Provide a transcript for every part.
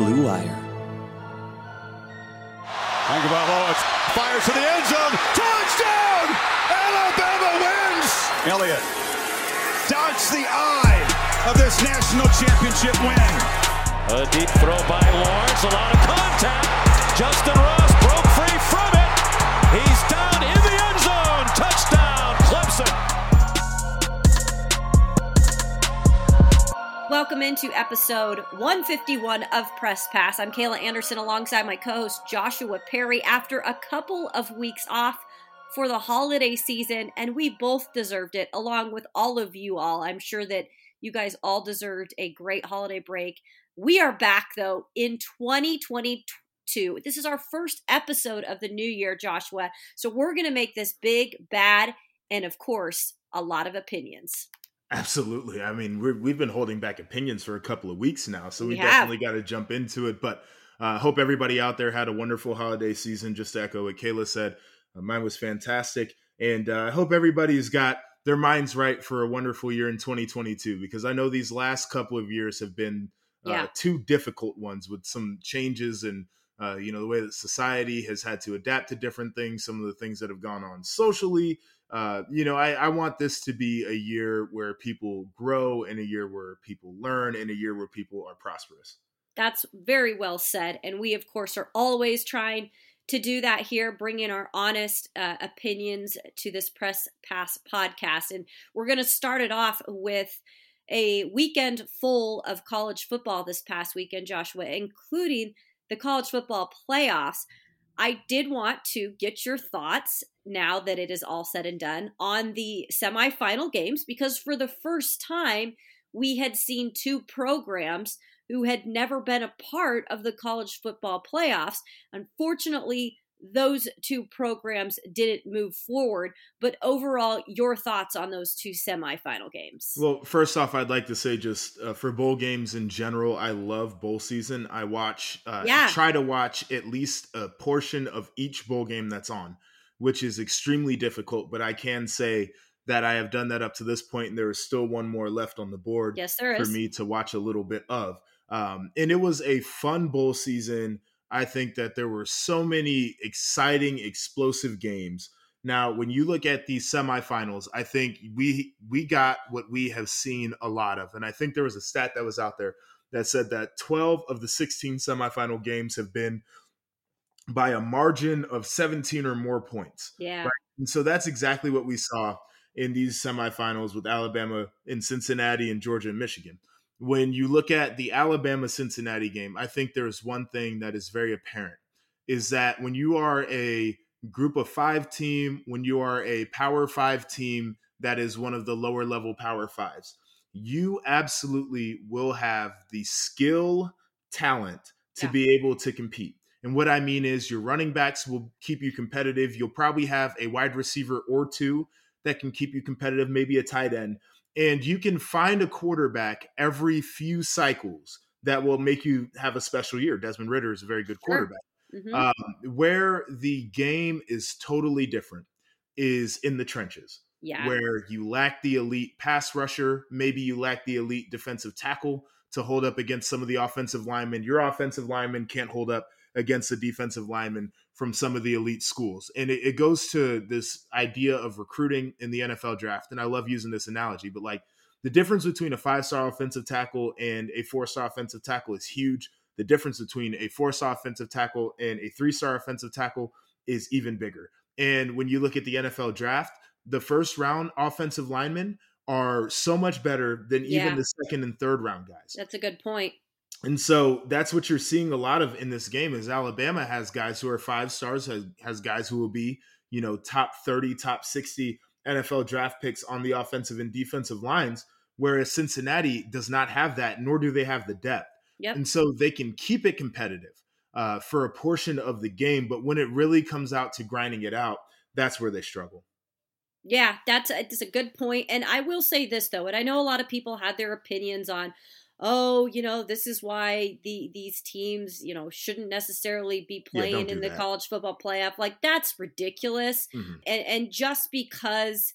Blue Wire. Tagovailoa fires to the end zone. Touchdown! Alabama wins! Elliott dodged the eye of this national championship win. A deep throw by Lawrence. A lot of contact. Justin Ross broke free from it. He's down Welcome into episode 151 of Press Pass. I'm Kayla Anderson alongside my co host Joshua Perry after a couple of weeks off for the holiday season, and we both deserved it along with all of you all. I'm sure that you guys all deserved a great holiday break. We are back though in 2022. This is our first episode of the new year, Joshua. So we're going to make this big, bad, and of course, a lot of opinions. Absolutely. I mean, we have been holding back opinions for a couple of weeks now, so we, we definitely got to jump into it. But I uh, hope everybody out there had a wonderful holiday season. Just to echo what Kayla said, uh, mine was fantastic, and uh, I hope everybody's got their minds right for a wonderful year in 2022 because I know these last couple of years have been uh, yeah. two difficult ones with some changes and uh, you know the way that society has had to adapt to different things, some of the things that have gone on socially uh, you know, I, I want this to be a year where people grow, and a year where people learn, and a year where people are prosperous. That's very well said. And we, of course, are always trying to do that here, bring in our honest uh, opinions to this Press Pass podcast. And we're going to start it off with a weekend full of college football this past weekend, Joshua, including the college football playoffs. I did want to get your thoughts now that it is all said and done on the semifinal games because for the first time we had seen two programs who had never been a part of the college football playoffs. Unfortunately, those two programs didn't move forward. But overall, your thoughts on those two semifinal games? Well, first off, I'd like to say just uh, for bowl games in general, I love bowl season. I watch, uh, yeah. try to watch at least a portion of each bowl game that's on, which is extremely difficult. But I can say that I have done that up to this point, and there is still one more left on the board. Yes, there is. for me to watch a little bit of. Um, and it was a fun bowl season I think that there were so many exciting, explosive games. Now, when you look at these semifinals, I think we we got what we have seen a lot of, and I think there was a stat that was out there that said that 12 of the 16 semifinal games have been by a margin of 17 or more points. Yeah. Right? And so that's exactly what we saw in these semifinals with Alabama and Cincinnati and Georgia and Michigan when you look at the Alabama Cincinnati game, I think there's one thing that is very apparent is that when you are a group of five team, when you are a power five team that is one of the lower level power fives, you absolutely will have the skill, talent to yeah. be able to compete. And what I mean is, your running backs will keep you competitive. You'll probably have a wide receiver or two that can keep you competitive, maybe a tight end and you can find a quarterback every few cycles that will make you have a special year. Desmond Ridder is a very good quarterback. Sure. Mm-hmm. Um, where the game is totally different is in the trenches. Yeah. Where you lack the elite pass rusher, maybe you lack the elite defensive tackle to hold up against some of the offensive linemen. Your offensive linemen can't hold up against the defensive linemen from some of the elite schools. And it, it, goes to this idea of recruiting in the NFL draft. And I love using this analogy, but like the difference between a five star offensive tackle and a four star offensive tackle is huge. The difference between a four star offensive tackle and a three star offensive tackle is even bigger. And when you look at the NFL draft, the first round offensive linemen are so much better than even yeah. the second and third round guys. That's a good point. And so that's what you're seeing a lot of in this game is Alabama has guys who are five stars, has, has guys who will be, you know, top 30, top 60 NFL draft picks on the offensive and defensive lines, whereas Cincinnati does not have that, nor do they have the depth. Yep. And so they can keep it competitive uh, for a portion of the game, but when it really comes out to grinding it out, that's where they struggle. Yeah, that's a, that's a good point. And I will say this though, and I know a lot of people had their opinions on oh, you know, this is why the these teams, you know, shouldn't necessarily be playing yeah, in the that. college football playoff. Like that's ridiculous. Mm-hmm. And and just because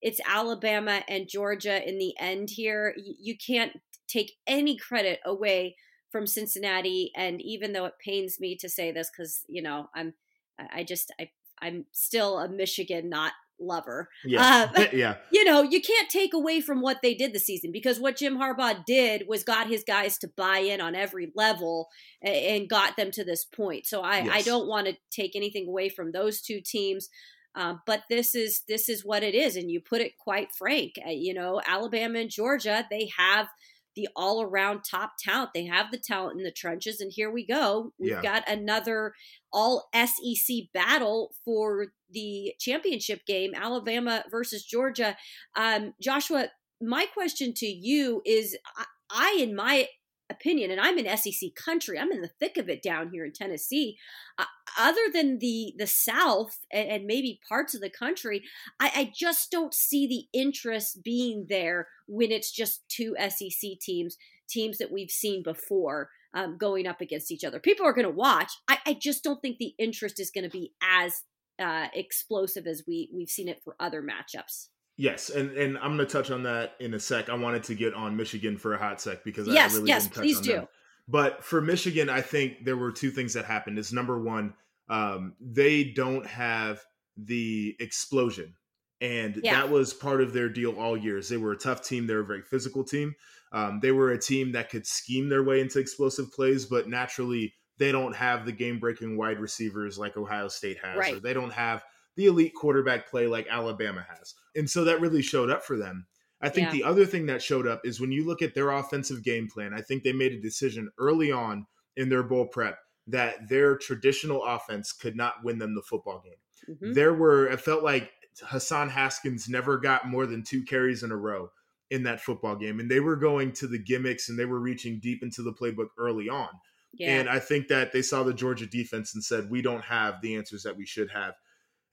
it's Alabama and Georgia in the end here, you, you can't take any credit away from Cincinnati. And even though it pains me to say this, because you know I'm, I just I I'm still a Michigan not lover. Yeah, uh, yeah. You know, you can't take away from what they did this season because what Jim Harbaugh did was got his guys to buy in on every level and got them to this point. So I, yes. I don't want to take anything away from those two teams. Um, but this is this is what it is, and you put it quite frank. Uh, you know, Alabama and Georgia, they have the all around top talent. They have the talent in the trenches. And here we go. We've yeah. got another all SEC battle for the championship game Alabama versus Georgia. Um, Joshua, my question to you is I, I, in my opinion, and I'm in SEC country. I'm in the thick of it down here in Tennessee. Uh, other than the the South and, and maybe parts of the country, I, I, just don't see the interest being there when it's just two SEC teams, teams that we've seen before. Um, going up against each other, people are going to watch. I, I just don't think the interest is going to be as uh, explosive as we we've seen it for other matchups. Yes, and and I'm going to touch on that in a sec. I wanted to get on Michigan for a hot sec because yes, I really yes, didn't touch please on do. Them. But for Michigan, I think there were two things that happened. Is number one, um, they don't have the explosion, and yeah. that was part of their deal all years. They were a tough team. They were a very physical team. Um, they were a team that could scheme their way into explosive plays, but naturally they don't have the game breaking wide receivers like Ohio State has, right. or they don't have the elite quarterback play like Alabama has. And so that really showed up for them. I think yeah. the other thing that showed up is when you look at their offensive game plan, I think they made a decision early on in their bowl prep that their traditional offense could not win them the football game. Mm-hmm. There were, it felt like Hassan Haskins never got more than two carries in a row in that football game. And they were going to the gimmicks and they were reaching deep into the playbook early on. Yeah. And I think that they saw the Georgia defense and said, we don't have the answers that we should have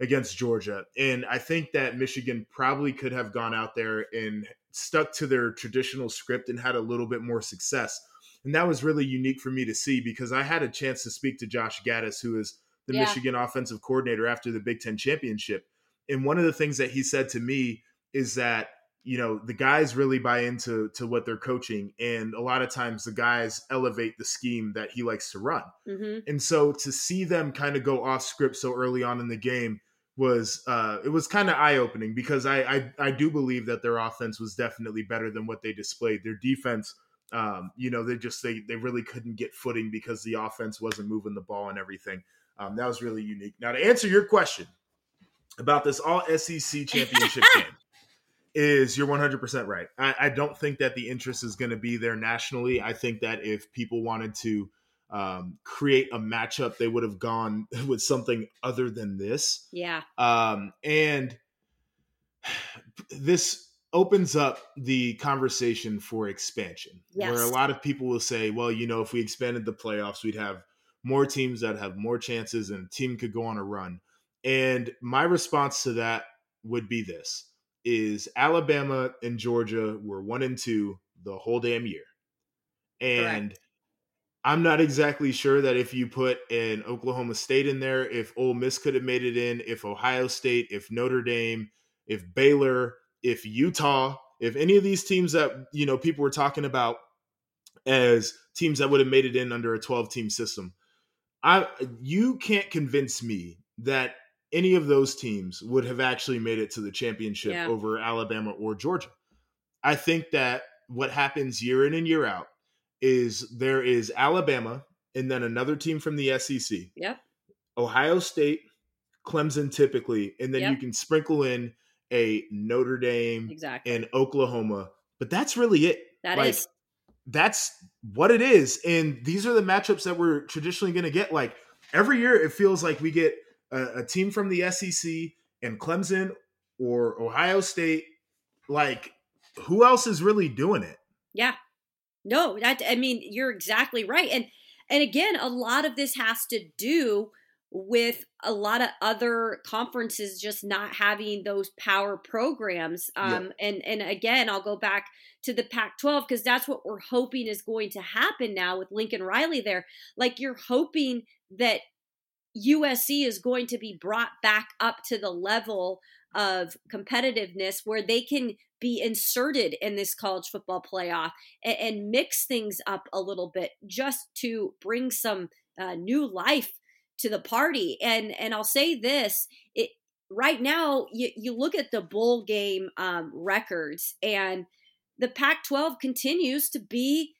against Georgia. And I think that Michigan probably could have gone out there and stuck to their traditional script and had a little bit more success. And that was really unique for me to see because I had a chance to speak to Josh Gattis, who is the yeah. Michigan offensive coordinator after the Big Ten championship. And one of the things that he said to me is that you know the guys really buy into to what they're coaching and a lot of times the guys elevate the scheme that he likes to run mm-hmm. and so to see them kind of go off script so early on in the game was uh, it was kind of eye opening because I, I, I do believe that their offense was definitely better than what they displayed. Their defense, um, you know, they just they they really couldn't get footing because the offense wasn't moving the ball and everything. Um, that was really unique. Now to answer your question about this All SEC championship game. Is you're 100% right. I, I don't think that the interest is going to be there nationally. I think that if people wanted to um, create a matchup, they would have gone with something other than this. Yeah. Um, and this opens up the conversation for expansion, yes. where a lot of people will say, well, you know, if we expanded the playoffs, we'd have more teams that have more chances and a team could go on a run. And my response to that would be this is Alabama and Georgia were one and two the whole damn year. And Correct I'm not exactly sure that if you put an Oklahoma State in there, if Ole Miss could have made it in, if Ohio State, if Notre Dame, if Baylor, if Utah, if any of these teams that you know people were talking about as teams that would have made it in under a 12 team system, I you can't convince me that any of those teams would have actually made it to the championship yeah. over Alabama or Georgia. I think that what happens year in and year out is there is Alabama and then another team from the SEC. Yep. Ohio State, Clemson typically, and then yep. you can sprinkle in a Notre Dame exactly. and Oklahoma. But that's really it. That like, is. That's what it is. And these are the matchups that we're traditionally going to get. Like every year, it feels like we get a, a team from the SEC and Clemson or Ohio State. Like, who else is really doing it? Yeah, no, that I mean you're exactly right. And and again, a lot of this has to do with a lot of other conferences just not having those power programs. Um, yeah. and and again, I'll go back to the Pac-12 because that's what we're hoping is going to happen now with Lincoln Riley there. Like you're hoping that USC is going to be brought back up to the level of competitiveness where they can be inserted in this college football playoff and, and mix things up a little bit just to bring some uh, new life to the party. And and I'll say this: it right now you, you look at the bowl game um, records, and the Pac-12 continues to be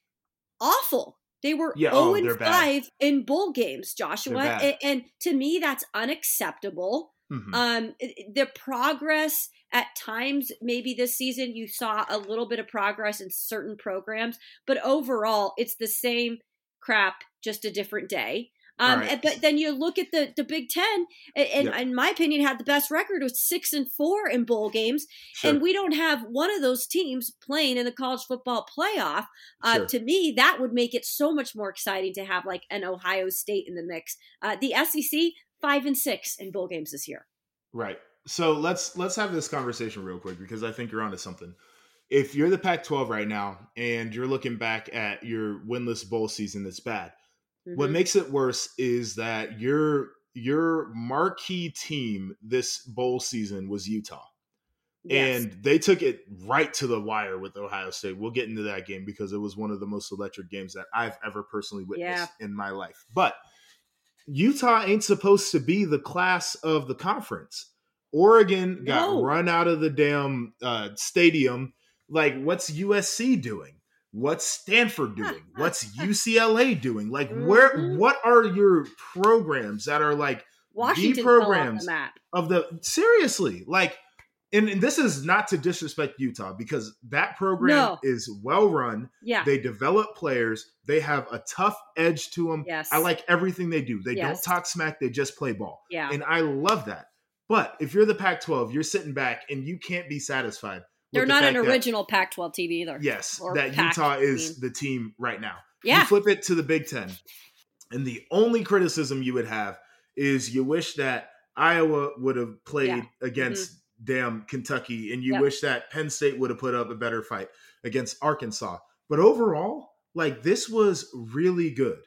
awful. They were Yeah, 0 oh, and they're bad. 5 in bowl games, Joshua. And, and to me, that's unacceptable. Mhm. Um, the progress at times, maybe this season, you saw a little bit of progress in certain programs, but overall, it's the same crap, just a different day. Um, right. and- but then you look at the the Big Ten, and, Yep. in my opinion, had the best record with six and four in bowl games, Sure. and we don't have one of those teams playing in the college football playoff. Uh, Sure. To me, that would make it so much more exciting to have like an Ohio State in the mix. Uh, the SEC five and six in bowl games this year. Right. So let's let's have this conversation real quick because I think you're onto something. If you're the Pac-12 right now and you're looking back at your winless bowl season that's bad, what Mhm. makes it worse is that your your marquee team this bowl season was Utah. Yes. And they took it right to the wire with Ohio State. We'll get into that game because it was one of the most electric games that I've ever personally witnessed in my life. But Utah ain't supposed to be the class of the conference. Oregon got No. run out of the damn uh, stadium. Like, what's USC doing? What's Stanford doing? What's UCLA doing? Like, where? Mhm. What are your programs that are like Washington off programs the of the seriously like and, and this is not to disrespect utah because that program No. is well run Yeah. they develop players they have a tough edge to them yes. i like everything they do they Yes. don't talk smack they just play ball Yeah. and i love that but if you're the pac 12 you're sitting back and you can't be satisfied They're the not an original Pac-12 TV either. yes that Pac, utah I is mean. the team right now Yeah. you flip it to the Big Ten, and the only criticism you would have is you wish that Iowa would have played Yeah. Mm-hmm. against damn Kentucky, and you Yep. wish that Penn State would have put up a better fight against Arkansas. But overall, like this was really good.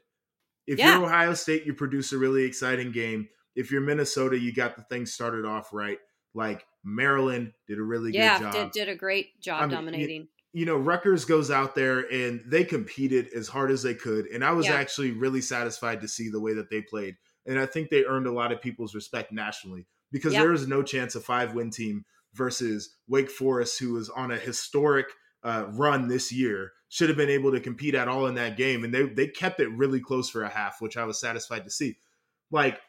If Yeah. you're Ohio State, you produce a really exciting game. If you're Minnesota, you got the thing started off right. Like Maryland did a really yeah, good job did, did a great job I mean, dominating. you know, Rutgers goes out there and they competed as hard as they could. And I was Yeah. actually really satisfied to see the way that they played. And I think they earned a lot of people's respect nationally because Yeah. there is no chance a five win team versus Wake Forest, who was on a historic uh, run this year, should have been able to compete at all in that game. And they, they kept it really close for a half, which I was satisfied to see. Like,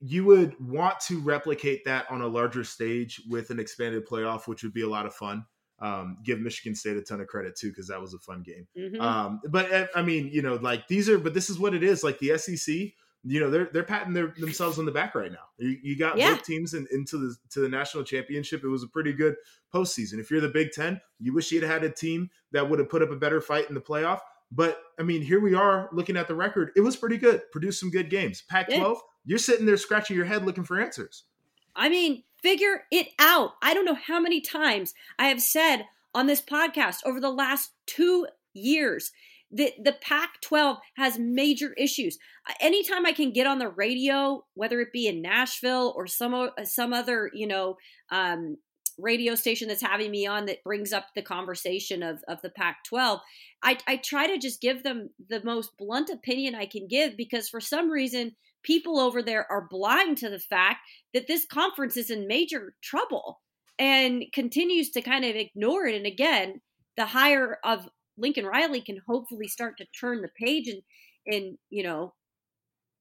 you would want to replicate that on a larger stage with an expanded playoff, which would be a lot of fun. Um, give Michigan State a ton of credit too because that was a fun game. Mhm. Um, but uh, I mean, you know, like these are, but this is what it is. Like the SEC, you know, they're they're patting their, themselves on the back right now. You, you got Yeah. both teams in, into the to the national championship. It was a pretty good postseason. If you're the Big Ten, you wish you'd had a team that would have put up a better fight in the playoff. But I mean, here we are looking at the record. It was pretty good. Produced some good games. Pac-12, you're sitting there scratching your head looking for answers. I mean, figure it out. I don't know how many times I have said on this podcast over the last two years that the Pac 12 has major issues. Anytime I can get on the radio, whether it be in Nashville or some, some other, you know, um, radio station that's having me on that brings up the conversation of, of the Pac 12, I, I try to just give them the most blunt opinion I can give because for some reason, people over there are blind to the fact that this conference is in major trouble and continues to kind of ignore it. And again, the hire of Lincoln Riley can hopefully start to turn the page and, in you know,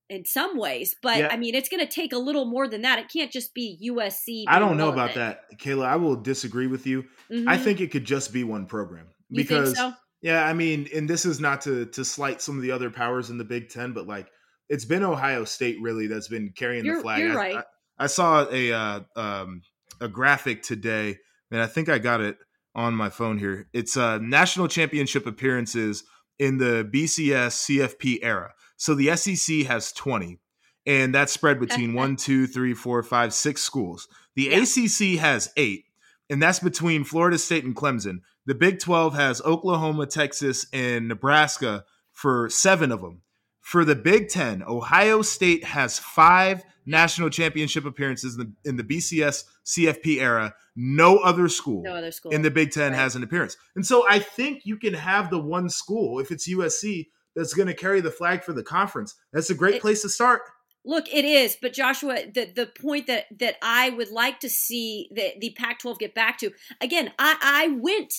in some ways. But Yeah. I mean, it's going to take a little more than that. It can't just be USC. I don't know about that, Kayla. I will disagree with you. I Mhm. think it could just be one program because think so? yeah, I mean, and this is not to to slight some of the other powers in the Big Ten, but like it's been Ohio State really that's been carrying You're- the flag. you're I, right. I, I saw a uh, um, a graphic today, and I think I got it on my phone here. It's uh, national championship appearances in the BCS CFP era. So the SEC has twenty, and that's spread between one, two, three, four, five, six schools. The Yeah. ACC has eight, and that's between Florida State and Clemson. The Big 12 has Oklahoma, Texas, and Nebraska for seven of them. For the Big Ten, Ohio State has five national championship appearances in the, in the BCS CFP era. No other school, No other school. in the Big Ten Right. has an appearance. And so I think you can have the one school, if it's USC, that's going to carry the flag for the conference. That's a great It- place to start. Look, it is, but Joshua, the the point that that I would like to see the the Pac-12 get back to again. I I went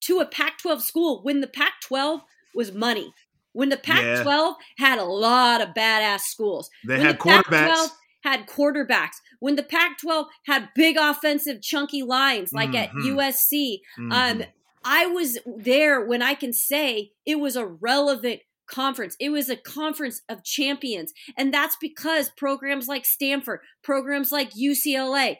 to a Pac-12 school when the Pac-12 was money. When the Pac-12 had a lot of badass schools. They when had the quarterbacks. Pac-12 had quarterbacks. When the Pac-12 had big offensive chunky lines like at Mhm. USC. Um, Mhm. I was there when I can say it was a relevant conference. It was a conference of champions. And that's because programs like Stanford, programs like UCLA,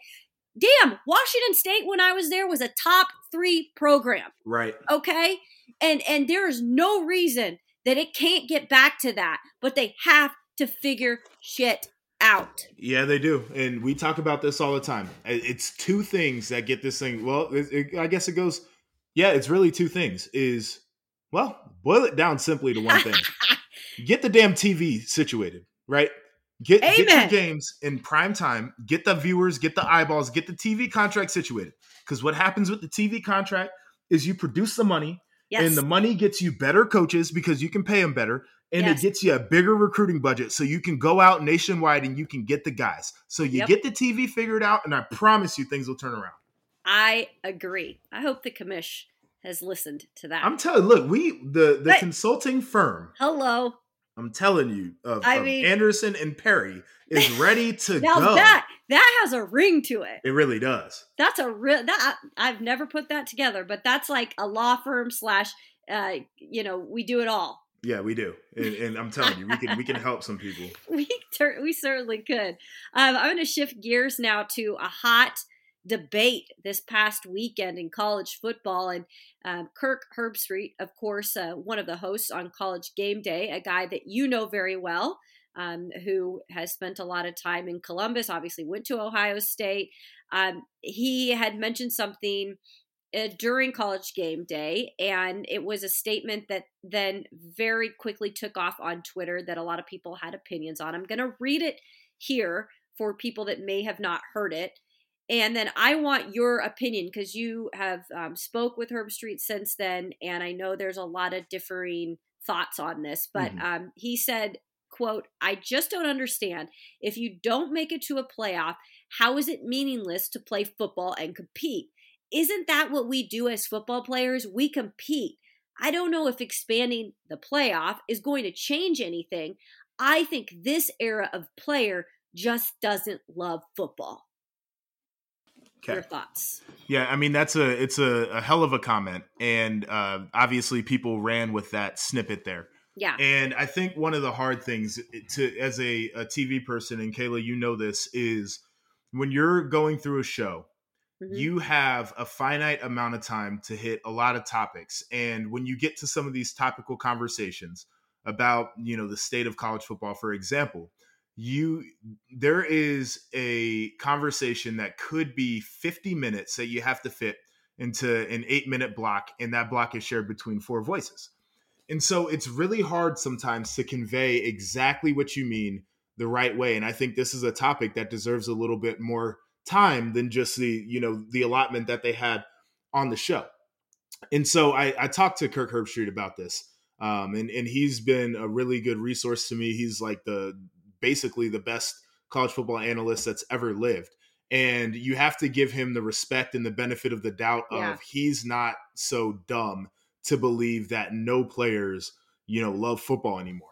damn, Washington State when I was there was a top 3 program, right. okay? And and there is no reason that it can't get back to that, but they have to figure shit out. Yeah, they do, and we talk about this all the time. It's two things that get this thing. Well, it, it- I guess it goes. Yeah, it's really two things. Is well, boil it down simply to one thing: get the damn TV situated, right? Get get your games in prime time. Get the viewers, get the eyeballs, get the TV contract situated. Because what happens with the TV contract is you produce the money, Yes. and the money gets you better coaches because you can pay them better and Yes. it gets you a bigger recruiting budget so you can go out nationwide and you can get the guys so you Yep. get the tv figured out and i promise you things will turn around I agree. I hope the commish has listened to that. i'm telling look we the the Hey. consulting firm Hello. i'm telling you of, I of mean- anderson and perry is ready to Now go that that has a ring to it. it really does That's a real that I've never put that together, but that's like a law firm slash. Uh, you know, we do it all. yeah we do and, and i'm telling you we can we can help some people We cer- we certainly could. Um, I'm going to shift gears now to a hot debate this past weekend in college football, and um, Kirk Herbstreit, of course, uh, one of the hosts on College Game Day, a guy that you know very well. Um, who has spent a lot of time in Columbus, obviously went to Ohio State. Um, he had mentioned something uh, during college game day, and it was a statement that then very quickly took off on Twitter that a lot of people had opinions on. I'm going to read it here for people that may have not heard it. And then I want your opinion because you have um, spoke with Herbstreit since then, and I know there's a lot of differing thoughts on this. But Mhm. um, he said, "quote I just don't understand if you don't make it to a playoff, how is it meaningless to play football and compete? Isn't that what we do as football players? We compete. I don't know if expanding the playoff is going to change anything. I think this era of player just doesn't love football. okay Your thoughts? Yeah, I mean that's a it's a, a hell of a comment, and uh, obviously people ran with that snippet there. Yeah. And I think one of the hard things to as a, a TV person, and Kayla, you know this, is when you're going through a show, Mhm. you have a finite amount of time to hit a lot of topics. And when you get to some of these topical conversations about, you know, the state of college football, for example, you there is a conversation that could be 50 minutes that you have to fit into an eight minute block, and that block is shared between four voices. And so it's really hard sometimes to convey exactly what you mean the right way. And I think this is a topic that deserves a little bit more time than just the, you know, the allotment that they had on the show. And so I, I talked to Kirk Herbstreit about this. Um, and, and he's been a really good resource to me. He's like the basically the best college football analyst that's ever lived. And you have to give him the respect and the benefit of the doubt of he's not so dumb to believe that no players, you know, love football anymore.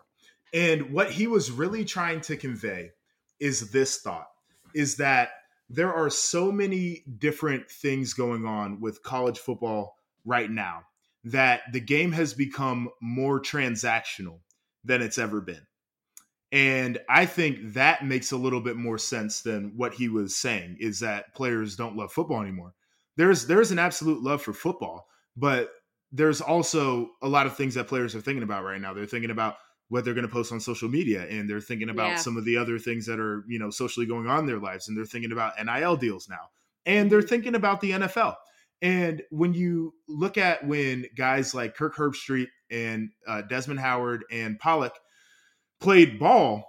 And what he was really trying to convey is this thought is that there are so many different things going on with college football right now that the game has become more transactional than it's ever been. And I think that makes a little bit more sense than what he was saying is that players don't love football anymore. There's there's an absolute love for football, but there's also a lot of things that players are thinking about right now. They're thinking about what they're going to post on social media and they're thinking about Yeah. some of the other things that are, you know, socially going on in their lives and they're thinking about NIL deals now. And they're thinking about the NFL. And when you look at when guys like Kirk Herbstreit and uh, Desmond Howard and Pollack played ball,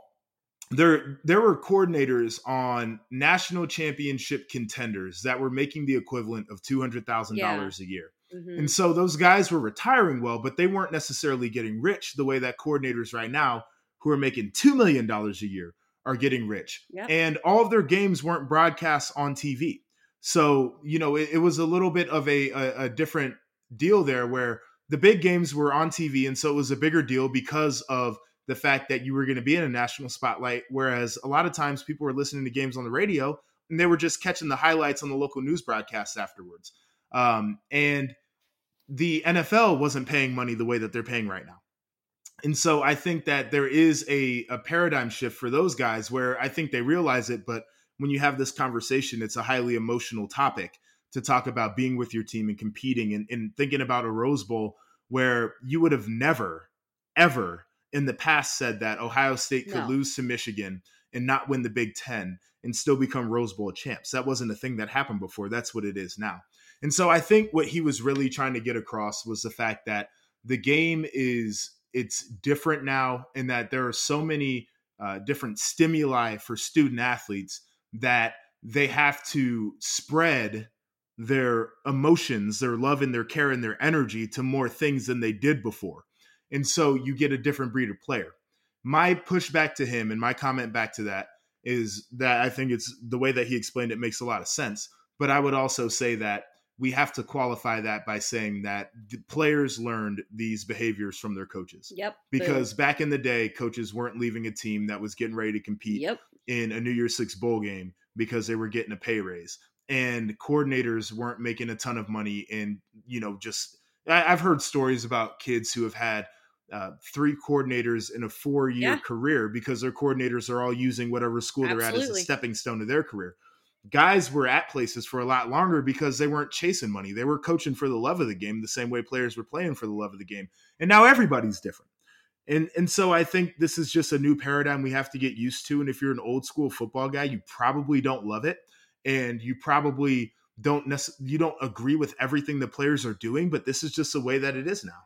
there there were coordinators on national championship contenders that were making the equivalent of two hundred thousand Yeah. dollars a year. Mhm. And so those guys were retiring well, but they weren't necessarily getting rich the way that coordinators right now, who are making $2 million a year, are getting rich. Yep. And all of their games weren't broadcast on TV. So, you know, it, it was a little bit of a, a, a different deal there where the big games were on TV. And so it was a bigger deal because of the fact that you were going to be in a national spotlight. Whereas a lot of times people were listening to games on the radio and they were just catching the highlights on the local news broadcasts afterwards. Um, and the NFL wasn't paying money the way that they're paying right now. And so I think that there is a, a paradigm shift for those guys where I think they realize it, but when you have this conversation, it's a highly emotional topic to talk about being with your team and competing and, and thinking about a Rose Bowl where you would have never, ever in the past said that Ohio State could No. lose to Michigan and not win the Big Ten and still become Rose Bowl champs. That wasn't a thing that happened before. That's what it is now. And so I think what he was really trying to get across was the fact that the game is it's different now in that there are so many uh, different stimuli for student athletes that they have to spread their emotions, their love and their care and their energy to more things than they did before. And so you get a different breed of player. My pushback to him and my comment back to that is that I think it's the way that he explained it makes a lot of sense. But I would also say that we have to qualify that by saying that the players learned these behaviors from their coaches. Yep. Because back in the day, coaches weren't leaving a team that was getting ready to compete Yep. in a New Year's Six bowl game because they were getting a pay raise, and coordinators weren't making a ton of money. And you know, just I, I've heard stories about kids who have had uh, three coordinators in a four-year Yeah. career because their coordinators are all using whatever school they're at as a stepping stone to their career. Guys were at places for a lot longer because they weren't chasing money. They were coaching for the love of the game, the same way players were playing for the love of the game. And now everybody's different and and so I think this is just a new paradigm we have to get used to. And if you're an old school football guy, you probably don't love it, and you probably don't necess- you don't agree with everything the players are doing. But this is just the way that it is now.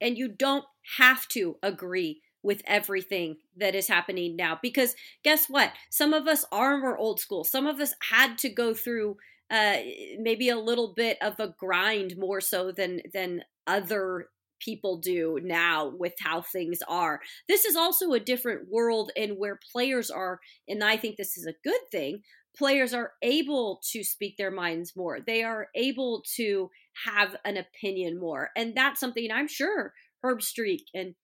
and you don't have to agree with everything that is happening now because guess what? Some of us are more old school. Some of us had to go through uh, maybe a little bit of a grind more so than than other people do now with how things are. This is also a different world and where players are and i think this is a good thing players are able to speak their minds more. They are able to have an opinion more and that's something i'm sure Herbstreit and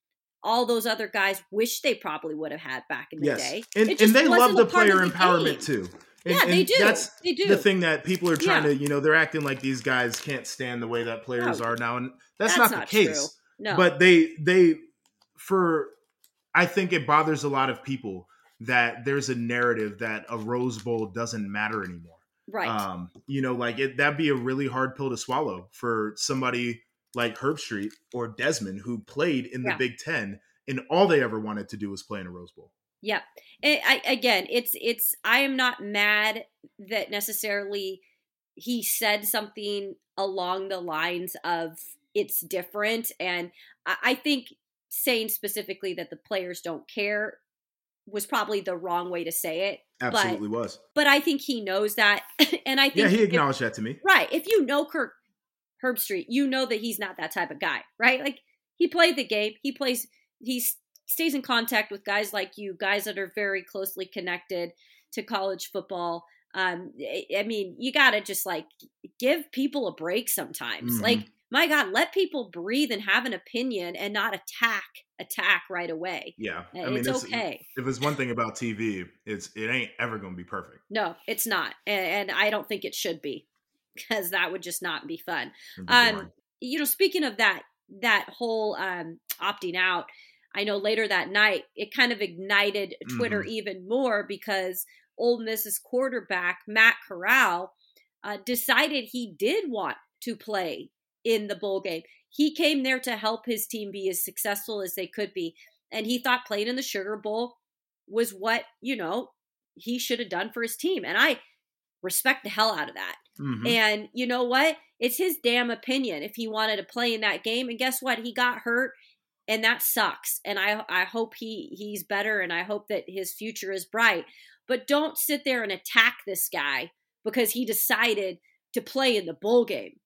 all those other guys wish they probably would have had back in the day and, and they love the player the empowerment game. too. And, yeah they do That's they do the thing that people are trying Yeah. to, you know, they're acting like these guys can't stand the way that players No. are now, and that's, That's not, not the case. true. no But they they for I think it bothers a lot of people that there's a narrative that a Rose Bowl doesn't matter anymore. right Um, you know, like it that'd be a really hard pill to swallow for somebody like Herbstreit or Desmond who played in the Yeah. Big Ten and all they ever wanted to do was play in a Rose Bowl. Yeah. Eh, and I, again, it's it's. I am not mad that necessarily he said something along the lines of it's different, and I, I think saying specifically that the players don't care was probably the wrong way to say it. Absolutely was. But I think he knows that, and I think Yeah, he if- acknowledged that to me. Right. If you know Kirk Herbstreit, you know that he's not that type of guy, right? Like he played the game. He plays he stays in contact with guys like you, guys that are very closely connected to college football. Um I mean, you got to just like give people a break sometimes. Mhm. Like my god, let people breathe and have an opinion and not attack attack right away. Yeah. I it's mean, it's, okay. if it's one thing about TV, it's it ain't ever going to be perfect. No, it's not. And, and I don't think it should be because that would just not be fun. Um, you know, speaking of that, that whole um, opting out, I know later that night it kind of ignited Twitter Mm-hmm. even more because Ole Miss's quarterback Matt Corral uh, decided he did want to play in the bowl game. He came there to help his team be as successful as they could be, and he thought playing in the Sugar Bowl was what you know he should have done for his team, and I respect the hell out of that. Mhm. And you know what? It's his damn opinion if he wanted to play in that game. And guess what? He got hurt and that sucks. And I I hope he he's better, and I hope that his future is bright. But don't sit there and attack this guy because he decided to play in the bowl game.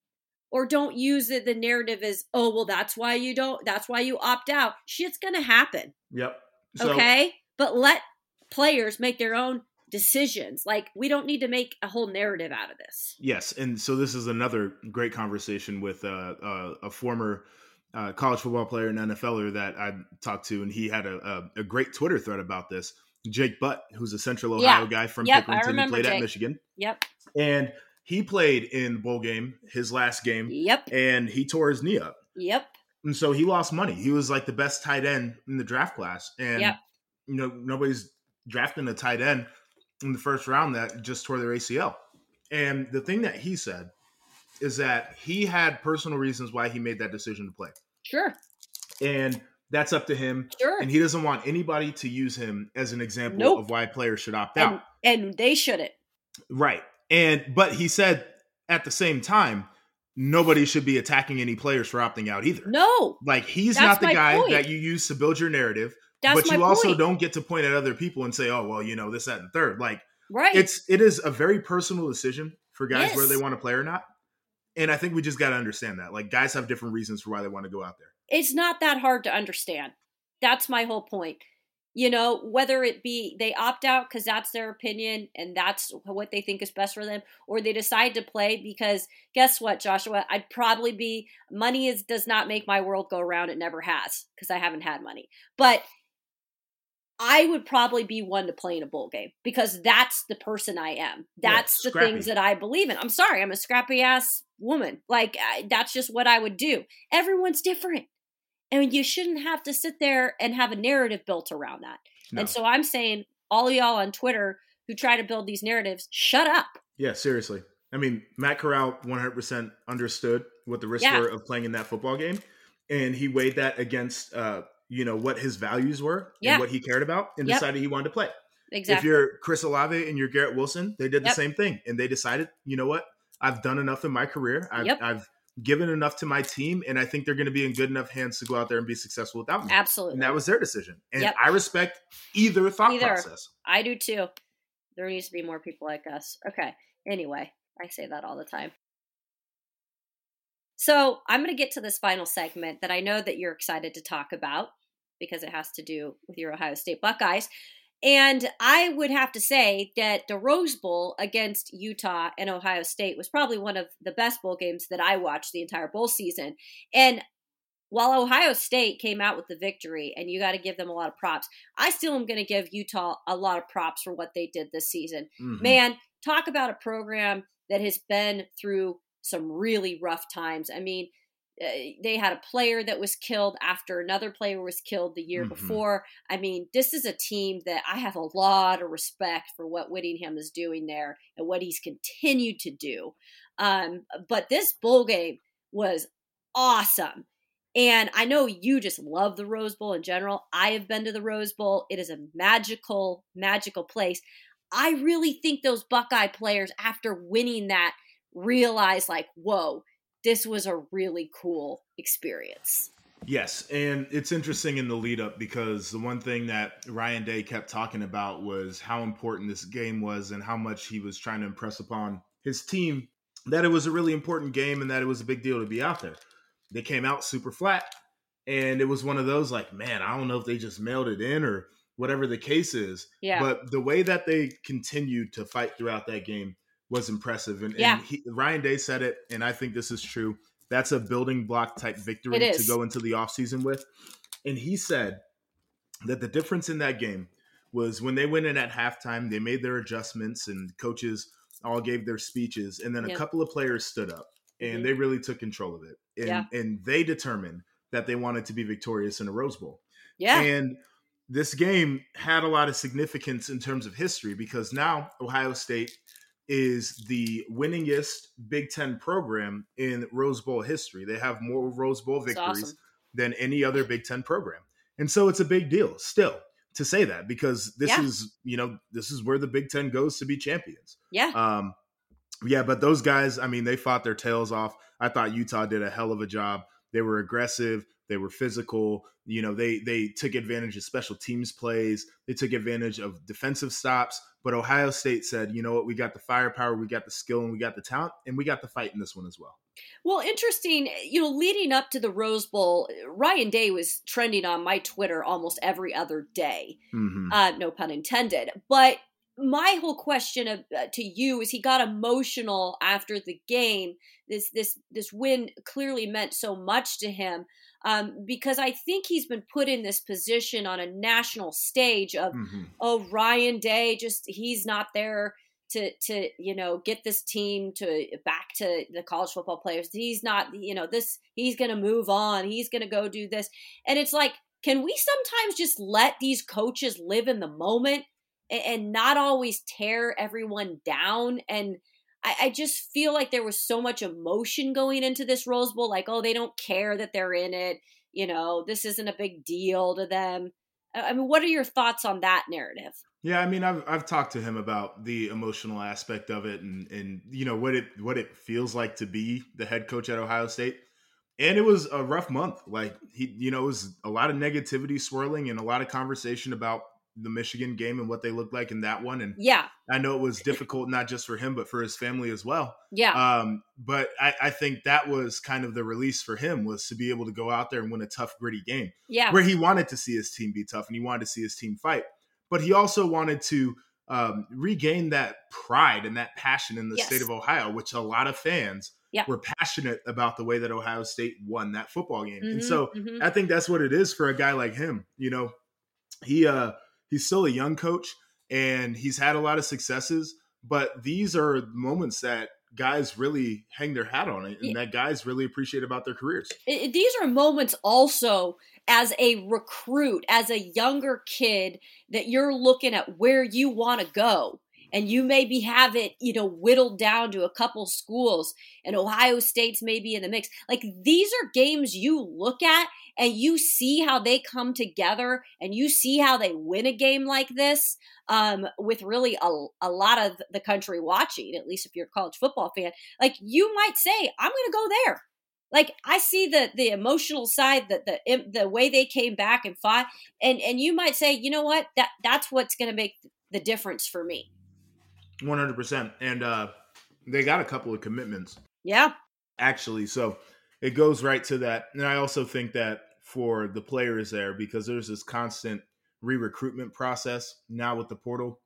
Or don't use it the narrative as, oh well, that's why you don't that's why you opt out. Shit's gonna happen. Yep. So, okay? But let players make their own decisions. Like we don't need to make a whole narrative out of this. Yes, and so this is another great conversation with uh, uh, a former uh, college football player and NFLer that I talked to, and he had a, a, a, great Twitter thread about this. Jake Butt, who's a Central Ohio yeah. guy from yep, Pickerington, he played Jake. at Michigan. Yep. And he played in the bowl game, his last game. Yep. And he tore his knee up. Yep. And so he lost money. He was like the best tight end in the draft class. And yep. you know, nobody's drafting a tight end in the first round that just tore their ACL. And the thing that he said is that he had personal reasons why he made that decision to play. Sure. And that's up to him. Sure. And he doesn't want anybody to use him as an example nope. of why players should opt out. And, and they shouldn't. Right. And but he said at the same time, nobody should be attacking any players for opting out either. No. Like he's not the guy point. that you use to build your narrative. That's but you also don't get to point at other people and say, "Oh, well, you know, this, that, and third. Like, right? It's it is a very personal decision for guys yes. whether they want to play or not. And I think we just got to understand that. Like, guys have different reasons for why they want to go out there. It's not that hard to understand. That's my whole point. You know, whether it be they opt out because that's their opinion and that's what they think is best for them, or they decide to play because guess what, Joshua? I'd probably be money is does not make my world go around. It never has because I haven't had money. But I would probably be one to play in a bowl game because that's the person I am. That's yeah, the things that I believe in. I'm sorry, I'm a scrappy ass woman. Like I, that's just what I would do. Everyone's different. And you shouldn't have to sit there and have a narrative built around that. No. And so I'm saying all y'all on Twitter who try to build these narratives, shut up. Yeah, seriously. I mean, Matt Corral 100% understood what the risks yeah. were of playing in that football game, and he weighed that against uh, you know what his values were yeah. and what he cared about and yep. decided he wanted to play. Exactly. If you're Chris Olave and you're Garrett Wilson, they did the yep. same thing and they decided, you know what? I've done enough in my career. I've, yep. I've given enough to my team and I think they're going to be in good enough hands to go out there and be successful without me. Absolutely. And that was their decision. And I respect either thought either. process. I do too. There needs to be more people like us. Okay. Anyway, I say that all the time. So I'm going to get to this final segment that I know that you're excited to talk about because it has to do with your Ohio State Buckeyes. And I would have to say that the Rose Bowl against Utah and Ohio State was probably one of the best bowl games that I watched the entire bowl season. And while Ohio State came out with the victory, and you got to give them a lot of props, I still am going to give Utah a lot of props for what they did this season. Mm-hmm. Man, talk about a program that has been through some really rough times. I mean, they had a player that was killed after another player was killed the year mm-hmm. before. I mean, this is a team that I have a lot of respect for what Whittingham is doing there and what he's continued to do. Um, but this bowl game was awesome. And I know you just love the Rose Bowl in general. I have been to the Rose Bowl. It is a magical, magical place. I really think those Buckeye players, after winning that, realize like, whoa, this was a really cool experience. Yes, and it's interesting in the lead up because the one thing that Ryan Day kept talking about was how important this game was and how much he was trying to impress upon his team that it was a really important game and that it was a big deal to be out there. They came out super flat, and it was one of those like, man, I don't know if they just mailed it in or whatever the case is. Yeah. But the way that they continued to fight throughout that game was impressive. And, yeah. and he, Ryan Day said it, and I think this is true. That's a building block type victory to go into the offseason with. And he said that the difference in that game was when they went in at halftime, they made their adjustments and coaches all gave their speeches. And then a couple of players stood up and mm-hmm. they really took control of it. And, yeah. and they determined that they wanted to be victorious in a Rose Bowl. Yeah. And this game had a lot of significance in terms of history because now Ohio State is the winningest Big Ten program in Rose Bowl history. They have more Rose Bowl victories awesome. than any other Big Ten program. And so it's a big deal still to say that because this yeah. is, you know, this is where the Big Ten goes to be champions. Yeah. Um, yeah, but those guys, I mean, they fought their tails off. I thought Utah did a hell of a job. They were aggressive. They were physical. You know, they they took advantage of special teams plays. They took advantage of defensive stops. But Ohio State said, you know what, we got the firepower, we got the skill, and we got the talent, and we got the fight in this one as well. Well, interesting. You know, leading up to the Rose Bowl, Ryan Day was trending on my Twitter almost every other day. Mm-hmm. Uh, no pun intended. But my whole question of, uh, to you is he got emotional after the game. This this this win clearly meant so much to him um, because I think he's been put in this position on a national stage of mm-hmm. oh Ryan Day just he's not there to to you know get this team to back to the college football players. He's not you know this he's going to move on. He's going to go do this, and it's like can we sometimes just let these coaches live in the moment and, not always tear everyone down and I, I, just feel like there was so much emotion going into this Rose Bowl, like, oh, they don't care that they're in it. You know, this isn't a big deal to them. I mean, what are your thoughts on that narrative? Yeah, I mean, I've I've talked to him about the emotional aspect of it, and and you know what it what it feels like to be the head coach at Ohio State. And it was a rough month. Like he, you know, it was a lot of negativity swirling and a lot of conversation about the Michigan game and what they looked like in that one. And yeah, I know it was difficult not just for him but for his family as well. Yeah. Um, but I, I, think that was kind of the release for him was to be able to go out there and win a tough, gritty game. Yeah. Where he wanted to see his team be tough and he wanted to see his team fight, but he also wanted to um, regain that pride and that passion in the yes. state of Ohio, which a lot of fans. Yeah. were passionate about the way that Ohio State won that football game. Mm-hmm, and so mm-hmm. I think that's what it is for a guy like him. You know, he uh he's still a young coach and he's had a lot of successes, but these are moments that guys really hang their hat on it and that guys really appreciate about their careers. These are moments also as a recruit, as a younger kid that you're looking at where you want to go and you maybe have it, you know, whittled down to a couple schools and Ohio State's maybe in the mix. Like these are games you look at and you see how they come together and you see how they win a game like this um, with really a, a lot of the country watching, at least if you're a college football fan. Like you might say, I'm going to go there. Like I see the the emotional side, that the the way they came back and fought, and and you might say, you know what, that that's what's going to make the difference for me. One hundred percent, and uh, they got a couple of commitments. Yeah, actually, so it goes right to that. And I also think that for the players there, because there's this constant re-recruitment process now with the portal.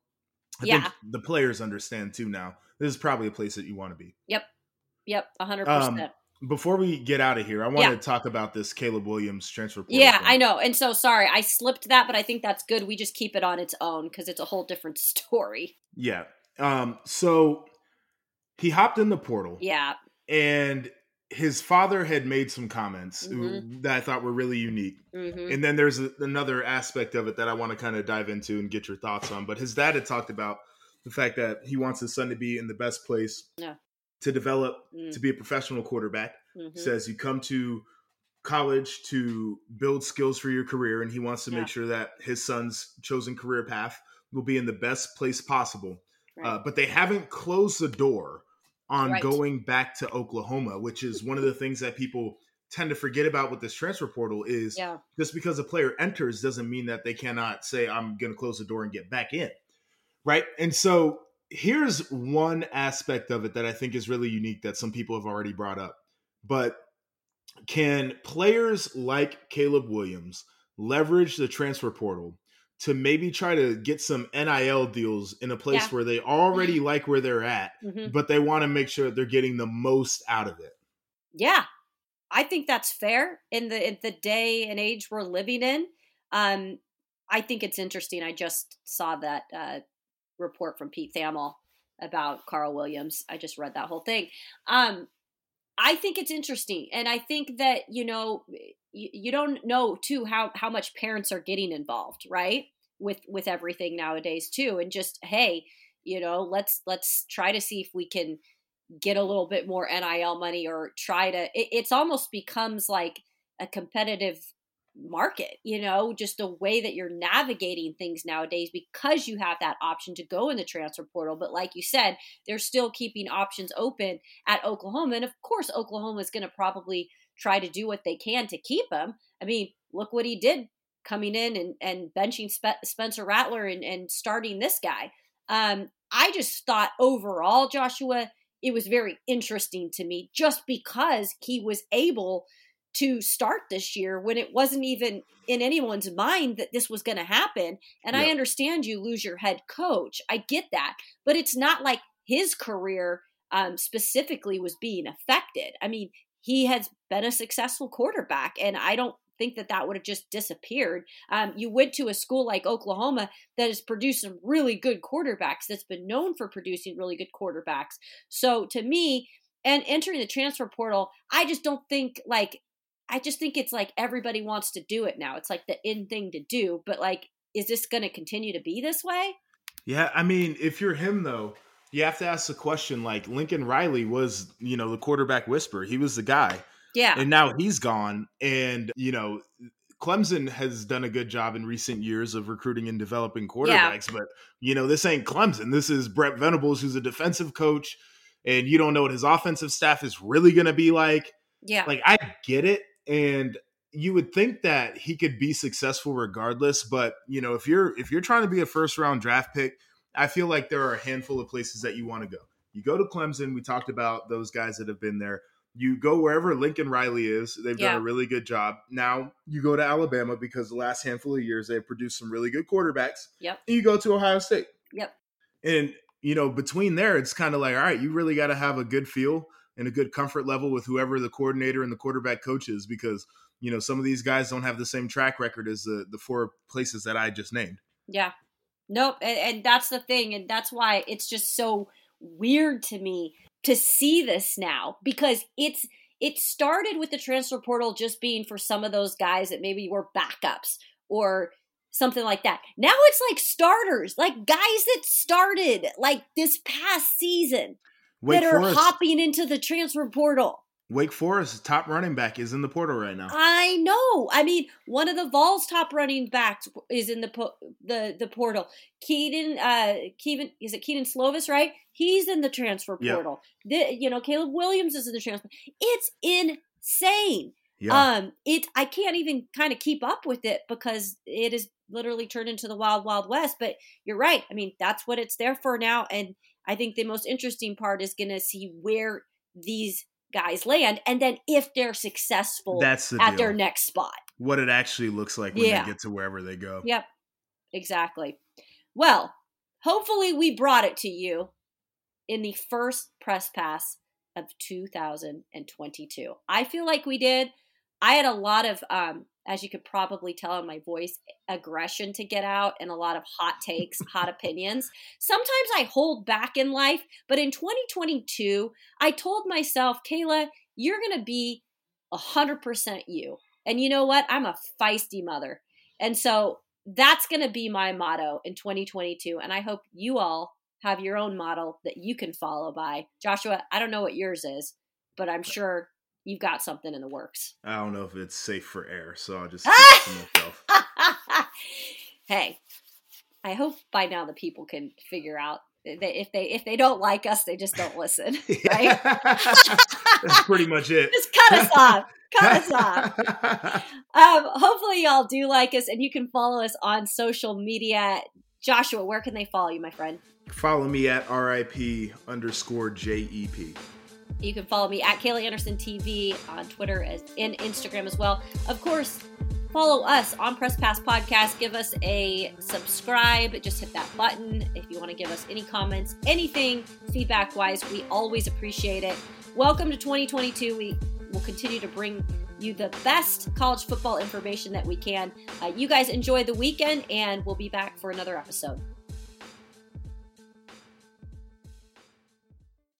I yeah. think the players understand too now. This is probably a place that you want to be. Yep. Yep. hundred um, percent. Before we get out of here, I want yeah. to talk about this Caleb Williams transfer. Yeah, thing. I know, and so sorry I slipped that, but I think that's good. We just keep it on its own because it's a whole different story. Yeah, um, so he hopped in the portal. Yeah. And his father had made some comments mm-hmm. that I thought were really unique. Mm-hmm. And then there's a, another aspect of it that I want to kind of dive into and get your thoughts on. But his dad had talked about the fact that he wants his son to be in the best place yeah. to develop mm. to be a professional quarterback. Mm-hmm. Says you come to college to build skills for your career, and he wants to yeah. make sure that his son's chosen career path will be in the best place possible right. uh, but they haven't closed the door on right. going back to Oklahoma, which is one of the things that people tend to forget about with this transfer portal is yeah. just because a player enters doesn't mean that they cannot say I'm going to close the door and get back in. Right? And so here's one aspect of it that I think is really unique that some people have already brought up. But can players like Caleb Williams leverage the transfer portal to maybe try to get some NIL deals in a place yeah. where they already mm-hmm. like where they're at, mm-hmm. but they want to make sure they're getting the most out of it. Yeah. I think that's fair in the in the day and age we're living in. Um, I think it's interesting. I just saw that uh, report from Pete Thamel about Caleb Williams. I just read that whole thing. Um, I think it's interesting, and I think that you know you, you don't know too how how much parents are getting involved, right? With with everything nowadays too, and just hey, you know, let's let's try to see if we can get a little bit more NIL money or try to. It, it's almost becomes like a competitive market, you know, just the way that you're navigating things nowadays because you have that option to go in the transfer portal. But like you said, they're still keeping options open at Oklahoma. And of course, Oklahoma is going to probably try to do what they can to keep him. I mean, look what he did coming in and, and benching Spe- Spencer Rattler and, and starting this guy. Um, I just thought overall, Joshua, it was very interesting to me just because he was able to start this year when it wasn't even in anyone's mind that this was going to happen. And yep. I understand you lose your head coach. I get that. But it's not like his career um, specifically was being affected. I mean, he has been a successful quarterback, and I don't think that that would have just disappeared. Um, you went to a school like Oklahoma that has produced some really good quarterbacks, that's been known for producing really good quarterbacks. So to me, and entering the transfer portal, I just don't think like, I just think it's like everybody wants to do it now. It's like the in thing to do, but like, is this going to continue to be this way? Yeah, I mean, if you're him though, you have to ask the question like Lincoln Riley was, you know, the quarterback whisperer. He was the guy. Yeah. And now he's gone. And, you know, Clemson has done a good job in recent years of recruiting and developing quarterbacks, yeah. but you know, this ain't Clemson. This is Brent Venables, who's a defensive coach, and you don't know what his offensive staff is really gonna be like. Yeah. Like I get it. And you would think that he could be successful regardless, but you know, if you're if you're trying to be a first round draft pick, I feel like there are a handful of places that you want to go. You go to Clemson, we talked about those guys that have been there you go wherever Lincoln Riley is. They've yeah. done a really good job. Now you go to Alabama because the last handful of years they've produced some really good quarterbacks. Yep. And you go to Ohio State. Yep. And you know, between there, it's kind of like, all right, you really got to have a good feel and a good comfort level with whoever the coordinator and the quarterback coach is, because you know some of these guys don't have the same track record as the the four places that I just named. Yeah. Nope. And, and that's the thing, and that's why it's just so weird to me to see this now because it's it started with the transfer portal just being for some of those guys that maybe were backups or something like that. Now it's like starters, like guys that started like this past season Wake that are Forest. hopping into the transfer portal. Wake Forest's top running back is in the portal right now. I know. I mean, one of the Vols top running backs is in the po- the the portal. Kedon, uh, Kevin, is it Kedon Slovis? Right? He's in the transfer portal. Yep. The, you know, Caleb Williams is in the transfer. It's insane. Yeah. Um, it I can't even kind of keep up with it because it is literally turned into the wild, wild west. But you're right. I mean, that's what it's there for now. And I think the most interesting part is going to see where these guys land and then if they're successful that's the at deal. their next spot. What it actually looks like when yeah. they get to wherever they go. Yep. Exactly. Well hopefully we brought it to you in the first press pass of 2022 i feel like we did i had a lot of um, as you could probably tell in my voice, aggression to get out and a lot of hot takes, hot opinions. Sometimes I hold back in life, but in 2022, I told myself, Kayla, you're going to be 100% you. And you know what? I'm a feisty mother. And so that's going to be my motto in 2022. And I hope you all have your own model that you can follow by. Joshua, I don't know what yours is, but I'm sure you've got something in the works. I don't know if it's safe for air, so I'll just keep it to myself. hey, I hope by now the people can figure out that if they if they don't like us, they just don't listen. Right? That's pretty much it. Just cut us off. Cut us off. Um, hopefully, y'all do like us, and you can follow us on social media. Joshua, where can they follow you, my friend? Follow me at RIP underscore JEP. You can follow me at Kayla Anderson TV on Twitter as, and Instagram as well. Of course, follow us on Press Pass Podcast. Give us a subscribe. Just hit that button if you want to give us any comments, anything feedback wise. We always appreciate it. Welcome to 2022. We will continue to bring you the best college football information that we can. Uh, you guys enjoy the weekend, and we'll be back for another episode.